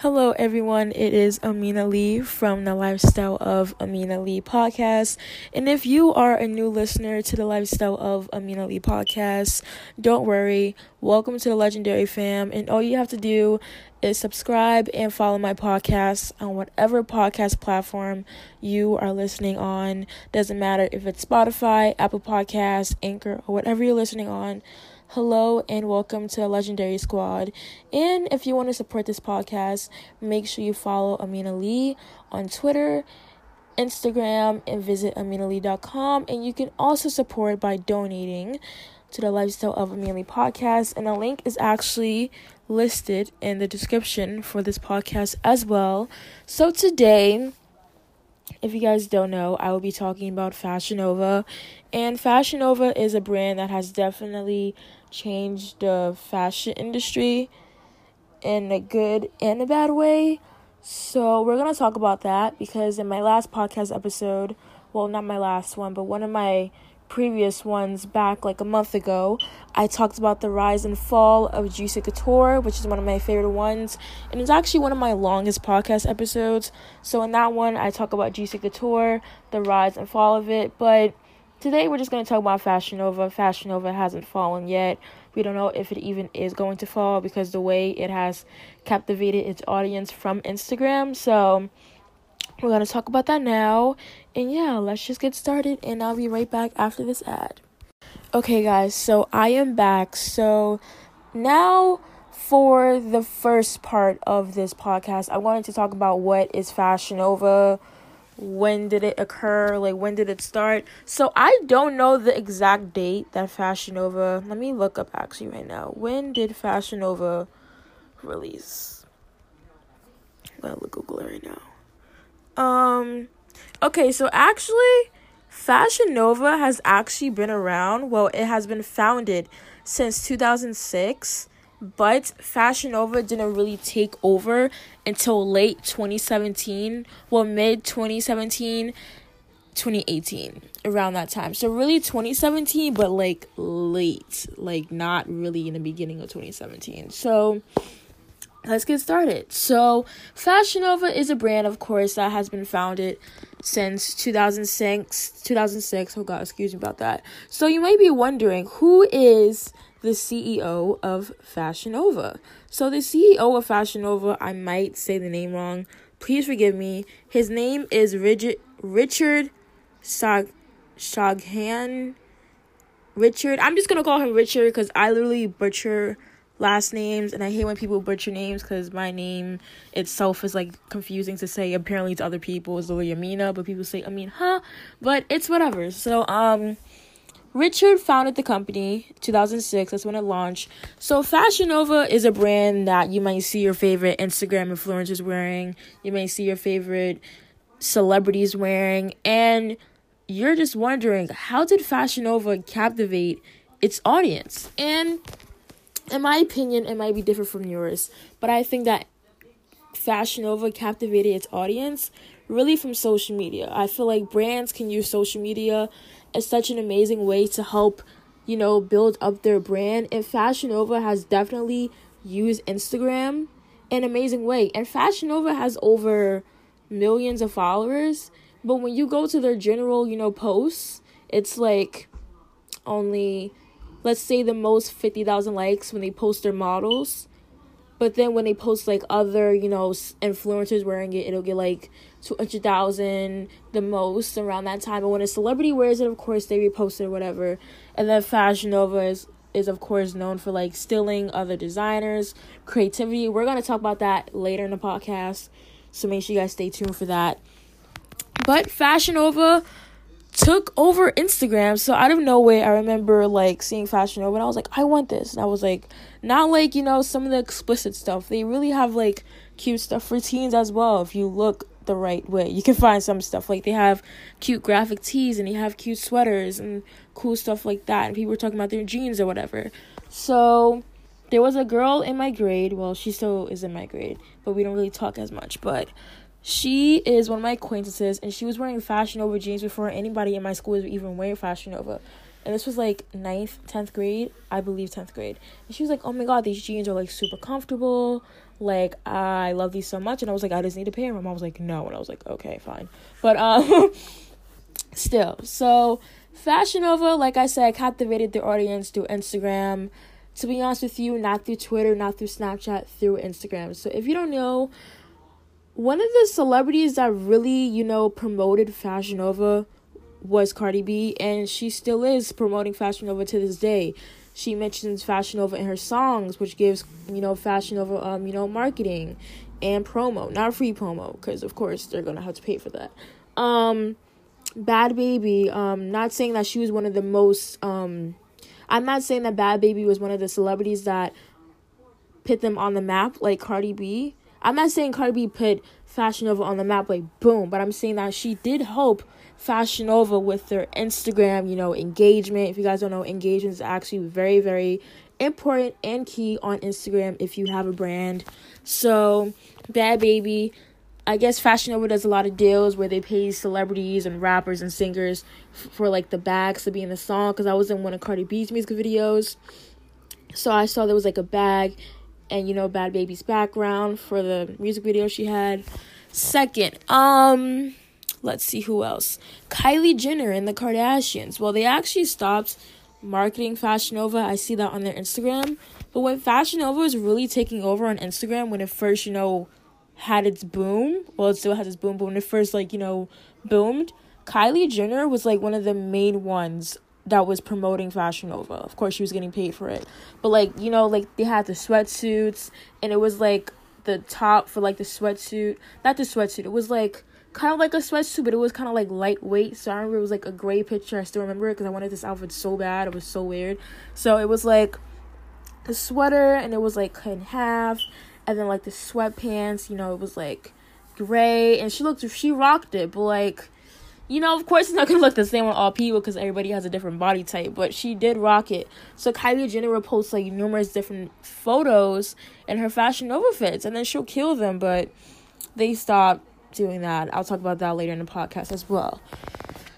Hello, everyone. It is Amina Lee from the Lifestyle of Amina Lee podcast. And if you are a new listener to the Lifestyle of Amina Lee podcast, don't worry. Welcome to the legendary fam. And all you have to do is subscribe and follow my podcast on whatever podcast platform you are listening on. Doesn't matter if it's Spotify, Apple Podcasts, Anchor, or whatever you're listening on. Hello and welcome to Legendary Squad. And if you want to support this podcast, make sure you follow Amina Lee on Twitter, Instagram, and visit aminalee.com. And you can also support by donating to the Lifestyle of Amina Lee podcast. And the link is actually listed in the description for this podcast as well. So today, if you guys don't know, I will be talking about Fashion Nova. And Fashion Nova is a brand that has definitely changed the fashion industry in a good and a bad way. So, we're going to talk about that because in my last podcast episode, well, not my last one, but one of my previous ones back like a month ago, I talked about the rise and fall of Juicy Couture, which is one of my favorite ones, and it's actually one of my longest podcast episodes. So in that one, I talk about Juicy Couture, the rise and fall of it, but today we're just going to talk about Fashion Nova. Fashion Nova hasn't fallen yet. We don't know if it even is going to fall because the way it has captivated its audience from Instagram. So we're going to talk about that now. And yeah, let's just get started, and I'll be right back after this ad. Okay, guys, so I am back. So now for the first part of this podcast, I wanted to talk about what is Fashion Nova, when did it occur, like when did it start. So I don't know the exact date that Fashion Nova. Let me look up actually right now. When did Fashion Nova release? I'm gonna look Google it right now. Um, okay, so actually, Fashion Nova has actually been around. Well, it has been founded since 2006, but Fashion Nova didn't really take over until late 2017, well, mid 2017. 2018 around that time so really 2017 but like late like not really in the beginning of 2017 so let's get started. So, Fashion Nova is a brand, of course, that has been founded since 2006. 2006. Oh God, excuse me about that. So you might be wondering who is the CEO of Fashion Nova. So the CEO of Fashion Nova, I might say the name wrong. Please forgive me. His name is Richard Richard Saghian. Richard. I'm just gonna call him Richard because I literally butcher last names and I hate when people butcher names because my name itself is like confusing to say apparently to other people is literally Amina, but people say Amin, huh? But it's whatever. So um Richard founded the company 2006. That's when it launched. So Fashion Nova is a brand that you might see your favorite Instagram influencers wearing. You may see your favorite celebrities wearing, and you're just wondering how did Fashion Nova captivate its audience? And in my opinion, it might be different from yours, but I think that Fashion Nova captivated its audience really from social media. I feel like brands can use social media as such an amazing way to help, you know, build up their brand. And Fashion Nova has definitely used Instagram in an amazing way. And Fashion Nova has over millions of followers, but when you go to their general, you know, posts, it's like only let's say the most 50,000 likes when they post their models. But then when they post like other, you know, influencers wearing it, it'll get like 200,000 the most around that time. But when a celebrity wears it, of course, they repost it or whatever. And then Fashion Nova is, is of course known for like stealing other designers, creativity. We're going to talk about that later in the podcast. So make sure you guys stay tuned for that. But Fashion Nova took over Instagram. So out of nowhere, I remember like seeing Fashion Nova and I was like, I want this. And I was like, not like, you know, some of the explicit stuff. They really have like cute stuff for teens as well. If you look the right way, you can find some stuff. Like they have cute graphic tees and they have cute sweaters and cool stuff like that. And people were talking about their jeans or whatever. So there was a girl in my grade. Well, she still is in my grade, but we don't really talk as much. But she is one of my acquaintances, and she was wearing Fashion Nova jeans before anybody in my school was even wearing Fashion Nova. and this was like ninth, tenth grade, I believe tenth grade. And she was like, "Oh my god, these jeans are like super comfortable. Like I love these so much." And I was like, "I just need a pair." My mom was like, "No," and I was like, "Okay, fine." But um, still, so Fashion Nova, like I said, captivated their audience through Instagram. To be honest with you, not through Twitter, not through Snapchat, through Instagram. So if you don't know, one of the celebrities that really, you know, promoted Fashion Nova was Cardi B, and she still is promoting Fashion Nova to this day. She mentions Fashion Nova in her songs, which gives, you know, Fashion Nova, um, you know, marketing and promo. Not free promo, because of course they're gonna have to pay for that. Um, Bhad Bhabie, um, not saying that she was one of the most, um, I'm not saying that Bhad Bhabie was one of the celebrities that put them on the map like Cardi B. I'm not saying Cardi B put Fashion Nova on the map like boom, but I'm saying that she did help Fashion Nova with their Instagram, you know, engagement. If you guys don't know, engagement is actually very, very important and key on Instagram if you have a brand. So, Bhad Bhabie, I guess Fashion Nova does a lot of deals where they pay celebrities and rappers and singers for like the bags to be in the song. Because I was in one of Cardi B's music videos, so I saw there was like a bag, and you know Bhad Bhabie's background for the music video she had. Second, um, let's see who else. Kylie Jenner and the Kardashians. Well, they actually stopped marketing Fashion Nova. I see that on their Instagram. But when Fashion Nova was really taking over on Instagram, when it first, you know, had its boom. Well, it still has its boom, but when it first like you know boomed, Kylie Jenner was like one of the main ones that was promoting Fashion Nova. Of course, she was getting paid for it, but like you know, like they had the sweatsuits, and it was like the top for like the sweatsuit, not the sweatsuit. It was like kind of like a sweatsuit, but it was kind of like lightweight. So I remember it was like a gray picture. I still remember it because I wanted this outfit so bad. It was so weird. So it was like a sweater, and it was like cut in half and then like the sweatpants, you know, it was like gray, and she looked, she rocked it, but like, you know, of course, it's not gonna look the same on all people because everybody has a different body type, but she did rock it. So Kylie Jenner posts like numerous different photos in her Fashion Nova fits, and then she'll kill them, but they stopped doing that. I'll talk about that later in the podcast as well.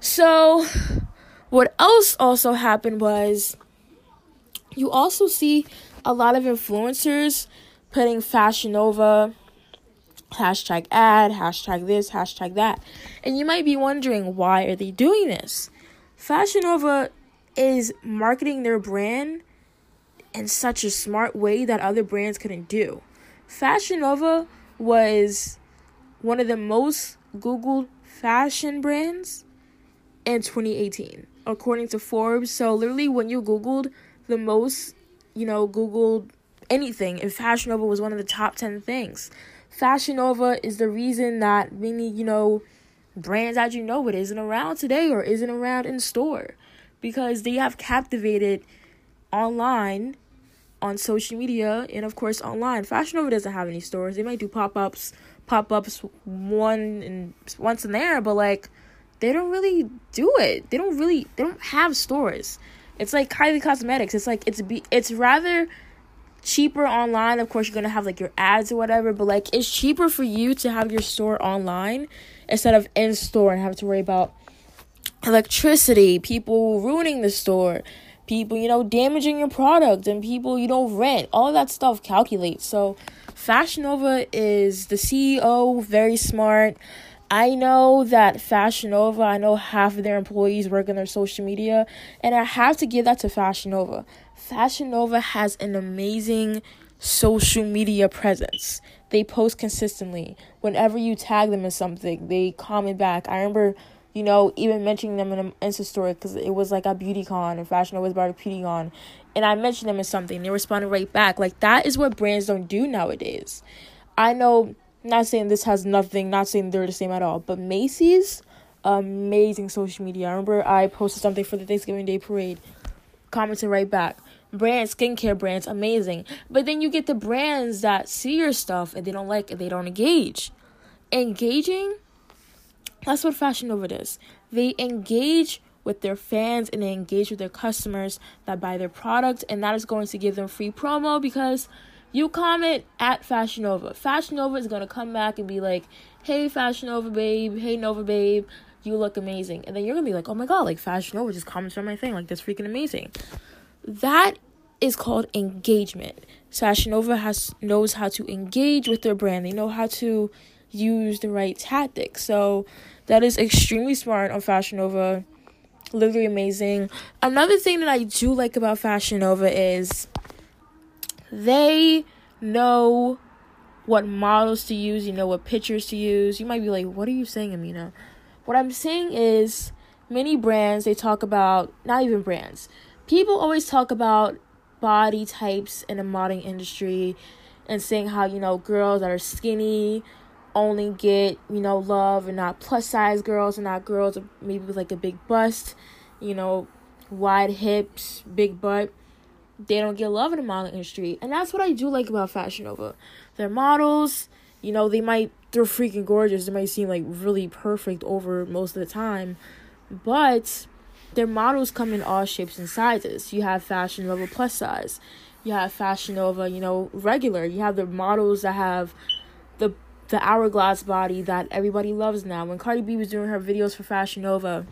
So, what else also happened was you also see a lot of influencers putting Fashion Nova, hashtag ad, hashtag this, hashtag that. And you might be wondering why are they doing this? Fashion Nova is marketing their brand in such a smart way that other brands couldn't do. Fashion Nova was one of the most Googled fashion brands in 2018, according to Forbes. So, literally, when you Googled the most, you know, Googled anything, and Fashion Nova was one of the top 10 things. Fashion Nova is the reason that many, you know, brands as you know it isn't around today or isn't around in store because they have captivated online on social media and of course online. Fashion Nova doesn't have any stores. They might do pop-ups, pop-ups one and once in there, but like they don't really do it. They don't really they don't have stores. It's like Kylie Cosmetics. It's like it's be it's rather cheaper online. Of course, you're gonna have like your ads or whatever, but like it's cheaper for you to have your store online instead of in store and have to worry about electricity, people ruining the store, people, you know, damaging your product, and people you don't rent. All that stuff calculates. So, Fashion Nova is the CEO, very smart. I know that Fashion Nova, I know half of their employees work in their social media, and I have to give that to Fashion Nova. Fashion Nova has an amazing social media presence. They post consistently. Whenever you tag them in something, they comment back. I remember, you know, even mentioning them in an Insta story because it was like a BeautyCon and Fashion Nova was about a BeautyCon. And I mentioned them in something. They responded right back. Like, that is what brands don't do nowadays. I know, not saying this has nothing, not saying they're the same at all, but Macy's, amazing social media. I remember I posted something for the Thanksgiving Day parade, commented right back brands, skincare brands, amazing. But then you get the brands that see your stuff and they don't like it, they don't engage. Engaging, that's what Fashion Nova does. They engage with their fans and they engage with their customers that buy their product, and that is going to give them free promo because you comment at Fashion Nova. Fashion Nova is going to come back and be like, hey, Fashion Nova babe, hey, Nova babe, you look amazing. And then you're gonna be like, oh my god, like Fashion Nova just comments on my thing, like that's freaking amazing. That is called engagement. Fashion Nova has knows how to engage with their brand. They know how to use the right tactics. So that is extremely smart on Fashion Nova. Literally amazing. Another thing that I do like about Fashion Nova is they know what models to use, you know what pictures to use. You might be like, "What are you saying, Amina?" What I'm saying is many brands they talk about not even brands. People always talk about body types in the modeling industry and seeing how, you know, girls that are skinny only get, you know, love and not plus size girls and not girls maybe with like a big bust, you know, wide hips, big butt. They don't get love in the modeling industry. And that's what I do like about Fashion Nova. Their models, you know, they might they're freaking gorgeous. They might seem like really perfect over most of the time. But their models come in all shapes and sizes. You have Fashion Nova plus size. You have Fashion Nova, you know, regular. You have the models that have the the hourglass body that everybody loves now. When Cardi B was doing her videos for Fashion Nova,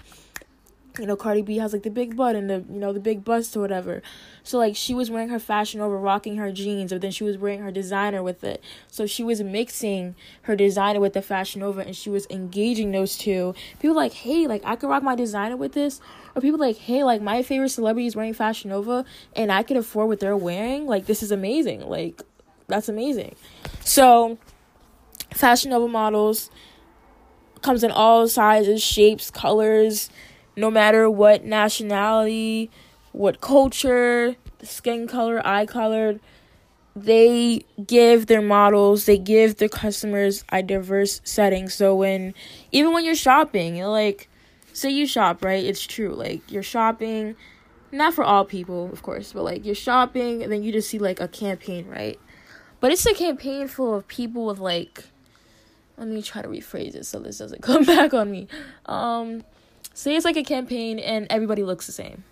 you know, Cardi B has like the big butt and the you know the big bust or whatever. So like she was wearing her Fashion Nova rocking her jeans, but then she was wearing her designer with it. So she was mixing her designer with the Fashion Nova, and she was engaging those two. People like, hey, like I could rock my designer with this, or people like, hey, like my favorite celebrity is wearing Fashion Nova, and I could afford what they're wearing. Like this is amazing. Like that's amazing. So Fashion Nova models comes in all sizes, shapes, colors, no matter what nationality, what culture, skin color, eye color. They give their models, they give their customers a diverse setting. So when even when you're shopping, you're like say you shop, right? It's true. Like you're shopping, not for all people, of course, but like you're shopping and then you just see like a campaign, right? But it's a campaign full of people with like let me try to rephrase it so this doesn't come back on me. Um, say it's like a campaign and everybody looks the same.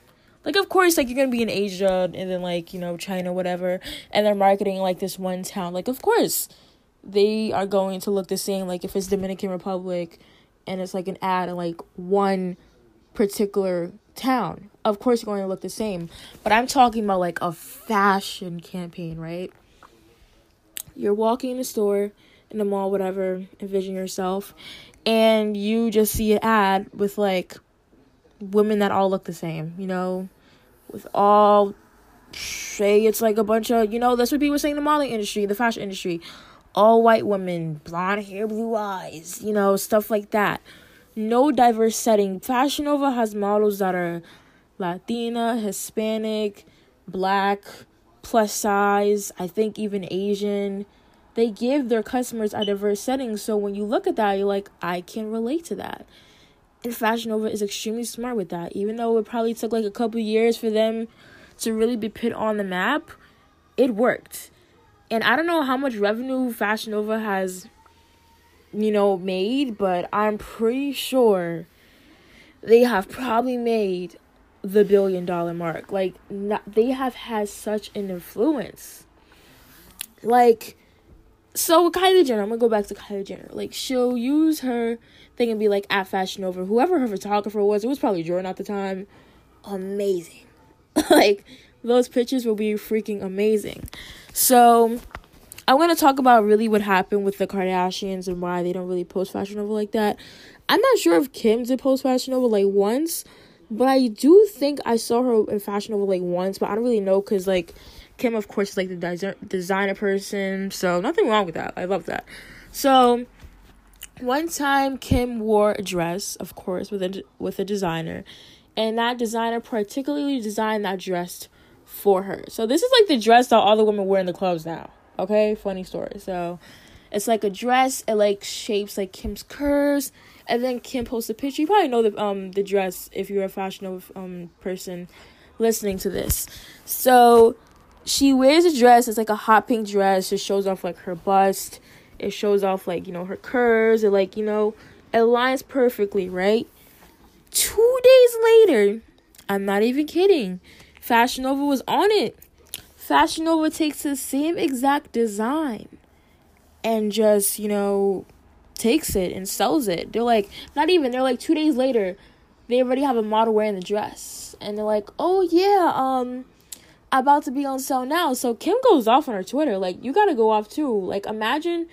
Like of course, like you're gonna be in Asia and then like you know China, whatever, and they're marketing like this one town. Like of course, they are going to look the same. Like if it's Dominican Republic, and it's like an ad in like one particular town, of course you're going to look the same. But I'm talking about like a fashion campaign, right? You're walking in the store in the mall, whatever, envision yourself, and you just see an ad with like women that all look the same, you know, with all say it's like a bunch of you know that's what people say in the modeling industry, the fashion industry, all white women, blonde hair, blue eyes, you know, stuff like that. No diverse setting. Fashion Nova has models that are Latina, Hispanic, black, plus size, I think even Asian they give their customers a diverse setting. So when you look at that, you're like, I can relate to that. And Fashion Nova is extremely smart with that. Even though it probably took like a couple years for them to really be put on the map, it worked. And I don't know how much revenue Fashion Nova has, you know, made, but I'm pretty sure they have probably made the billion dollar mark. Like, not, they have had such an influence. Like, so with Kylie Jenner, I'm gonna go back to Kylie Jenner. Like she'll use her thing and be like at Fashion Nova. Whoever her photographer was, it was probably Jordan at the time. Amazing. like those pictures will be freaking amazing. So I'm gonna talk about really what happened with the Kardashians and why they don't really post Fashion Nova like that. I'm not sure if Kim did post Fashion Nova like once, but I do think I saw her in Fashion Nova like once, but I don't really know because like Kim, of course, is like the design- designer person, so nothing wrong with that. I love that. So, one time Kim wore a dress, of course, with a with a designer, and that designer particularly designed that dress for her. So this is like the dress that all the women wear in the clubs now. Okay, funny story. So it's like a dress. It like shapes like Kim's curves, and then Kim posts a picture. You probably know the um the dress if you're a fashionable um person listening to this. So she wears a dress. It's like a hot pink dress. It shows off like her bust. It shows off like you know her curves. It like you know it aligns perfectly, right? Two days later, I'm not even kidding. Fashion Nova was on it. Fashion Nova takes the same exact design and just you know takes it and sells it. They're like, not even, they're like two days later, they already have a model wearing the dress. And they're like, oh yeah, um, about to be on sale now. So Kim goes off on her Twitter. Like, you gotta go off too. Like, imagine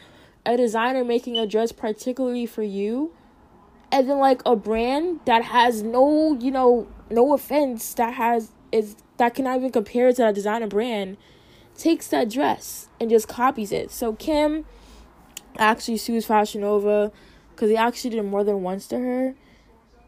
a designer making a dress particularly for you. And then like a brand that has no, you know, no offense, that has is that cannot even compare to a designer brand takes that dress and just copies it. So Kim actually sues Fashion Nova because they actually did more than once to her,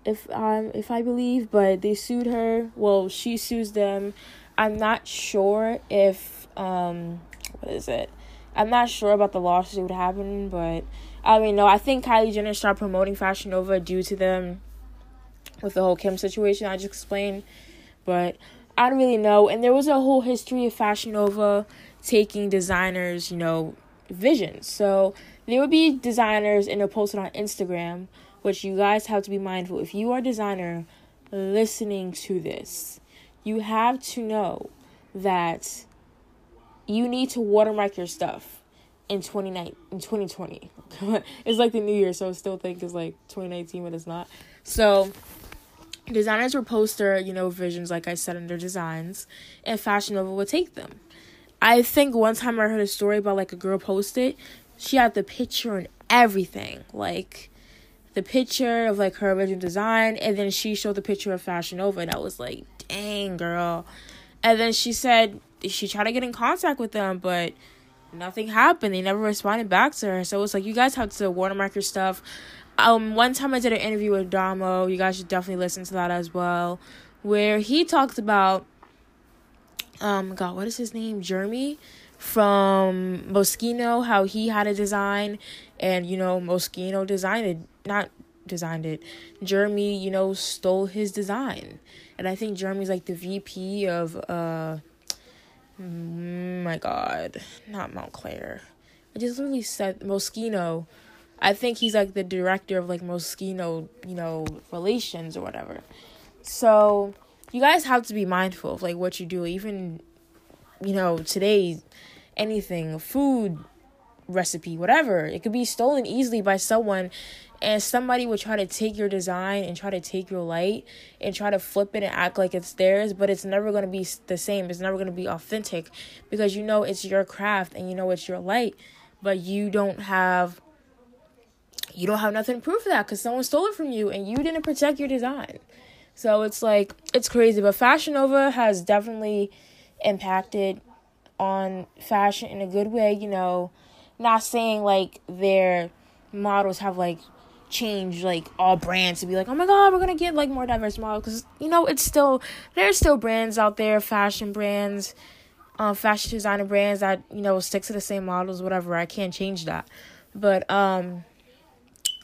if um if I believe. But they sued her. Well, she sues them. I'm not sure if um what is it. I'm not sure about the lawsuit happening, but I mean no. I think Kylie Jenner started promoting Fashion Nova due to them with the whole Kim situation I just explained, but I don't really know. And there was a whole history of Fashion Nova taking designers, you know, visions. So there would be designers and they'll post it on Instagram, which you guys have to be mindful. If you are a designer listening to this, you have to know that you need to watermark your stuff in 29 in 2020 it's like the new year so i still think it's like 2019 but it's not. So designers will post their you know visions like i said in their designs and fashion nova would take them. I think one time i heard a story about like a girl posted she had the picture and everything like the picture of like her original design and then she showed the picture of fashion nova and i was like dang girl and then she said she tried to get in contact with them but nothing happened they never responded back to her so it's like you guys have to watermark your stuff um, one time I did an interview with Damo. You guys should definitely listen to that as well, where he talked about, um, God, what is his name? Jeremy from Moschino. How he had a design, and you know Moschino designed it, not designed it. Jeremy, you know, stole his design, and I think Jeremy's like the VP of uh, mm, my God, not Moncler. I just literally said Moschino I think he's like the director of like Moschino, you know, relations or whatever. So you guys have to be mindful of like what you do, even you know, today anything, food recipe, whatever. It could be stolen easily by someone and somebody would try to take your design and try to take your light and try to flip it and act like it's theirs, but it's never going to be the same. It's never going to be authentic because you know it's your craft and you know it's your light, but you don't have you don't have nothing to prove that because someone stole it from you and you didn't protect your design. So it's like it's crazy, but Fashion Nova has definitely impacted on fashion in a good way. You know, not saying like their models have like changed like all brands to be like, oh my god, we're gonna get like more diverse models because you know it's still there's still brands out there, fashion brands, um, fashion designer brands that you know stick to the same models, whatever. I can't change that, but um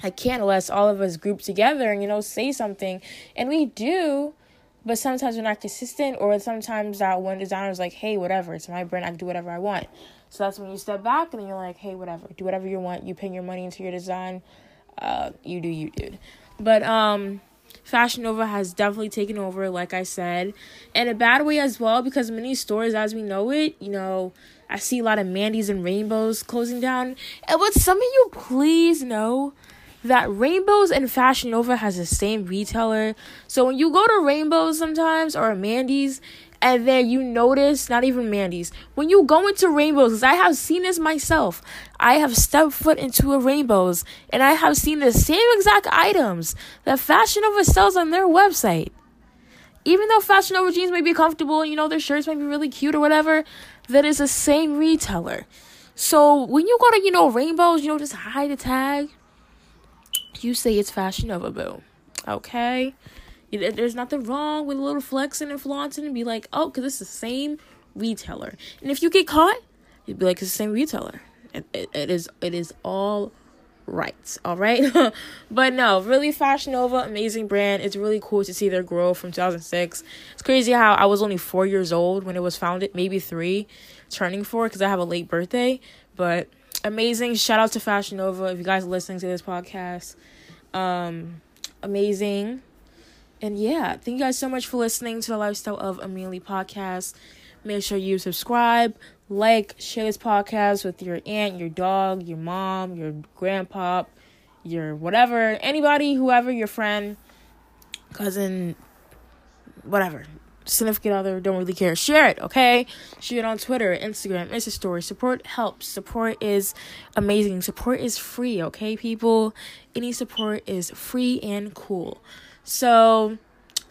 I can't unless all of us group together and, you know, say something. And we do, but sometimes we're not consistent, or sometimes that one designer is like, hey, whatever, it's my brand, I can do whatever I want. So that's when you step back and you're like, hey, whatever, do whatever you want. You pay your money into your design. Uh, you do you, dude. But um, Fashion Nova has definitely taken over, like I said, in a bad way as well, because many stores, as we know it, you know, I see a lot of Mandee's and Rainbows closing down. And would some of you please know that Rainbows and Fashion Nova has the same retailer. So when you go to Rainbows sometimes or Mandee's, and then you notice, not even Mandee's, when you go into Rainbows, because I have seen this myself, I have stepped foot into a Rainbows, and I have seen the same exact items that Fashion Nova sells on their website. Even though Fashion Nova jeans may be comfortable, you know, their shirts might be really cute or whatever, that is the same retailer. So when you go to, you know, Rainbows, you know, just hide the tag you say it's Fashion Nova, boo. Okay? There's nothing wrong with a little flexing and flaunting and be like, oh, because it's the same retailer. And if you get caught, you'd be like, it's the same retailer. It, it, it is it is all right. All right. but no, really Fashion Nova, amazing brand. It's really cool to see their growth from 2006. It's crazy how I was only four years old when it was founded, maybe three, turning four because I have a late birthday. But amazing. Shout out to Fashion Nova if you guys are listening to this podcast. Um, amazing. And yeah, thank you guys so much for listening to the Lifestyle of Amina Lee podcast. Make sure you subscribe, like, share this podcast with your aunt, your dog, your mom, your grandpa, your whatever, anybody, whoever, your friend, cousin, whatever, significant other, don't really care. Share it, okay? Share it on Twitter, Instagram, Insta story. Support helps. Support is amazing. Support is free, okay, people? Any support is free and cool. So,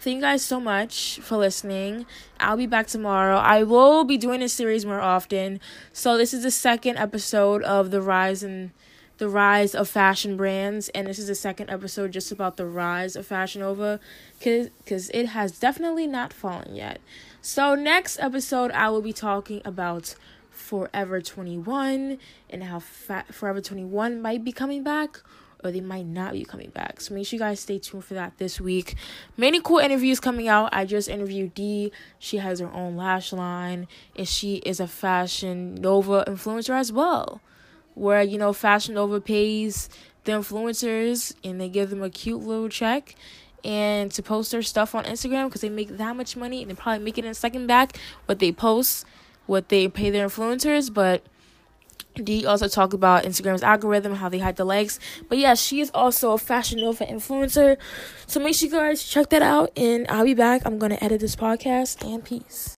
thank you guys so much for listening. I'll be back tomorrow. I will be doing this series more often. So, this is the second episode of the rise and the rise of fashion brands and this is the second episode just about the rise of fashion nova because it has definitely not fallen yet. So next episode i will be talking about forever 21 and how fa- forever 21 might be coming back or they might not be coming back. So make sure you guys stay tuned for that this week. Many cool interviews coming out. I just interviewed dee. She has her own lash line and she is a fashion nova influencer as well where you know Fashion Nova pays the influencers and they give them a cute little check and to post their stuff on Instagram because they make that much money and they probably make it in a second back what they post, what they pay their influencers, but Dee also talked about Instagram's algorithm, how they hide the likes. But yeah, she is also a Fashion Nova influencer. So make sure you guys check that out. And I'll be back. I'm going to edit this podcast. And peace.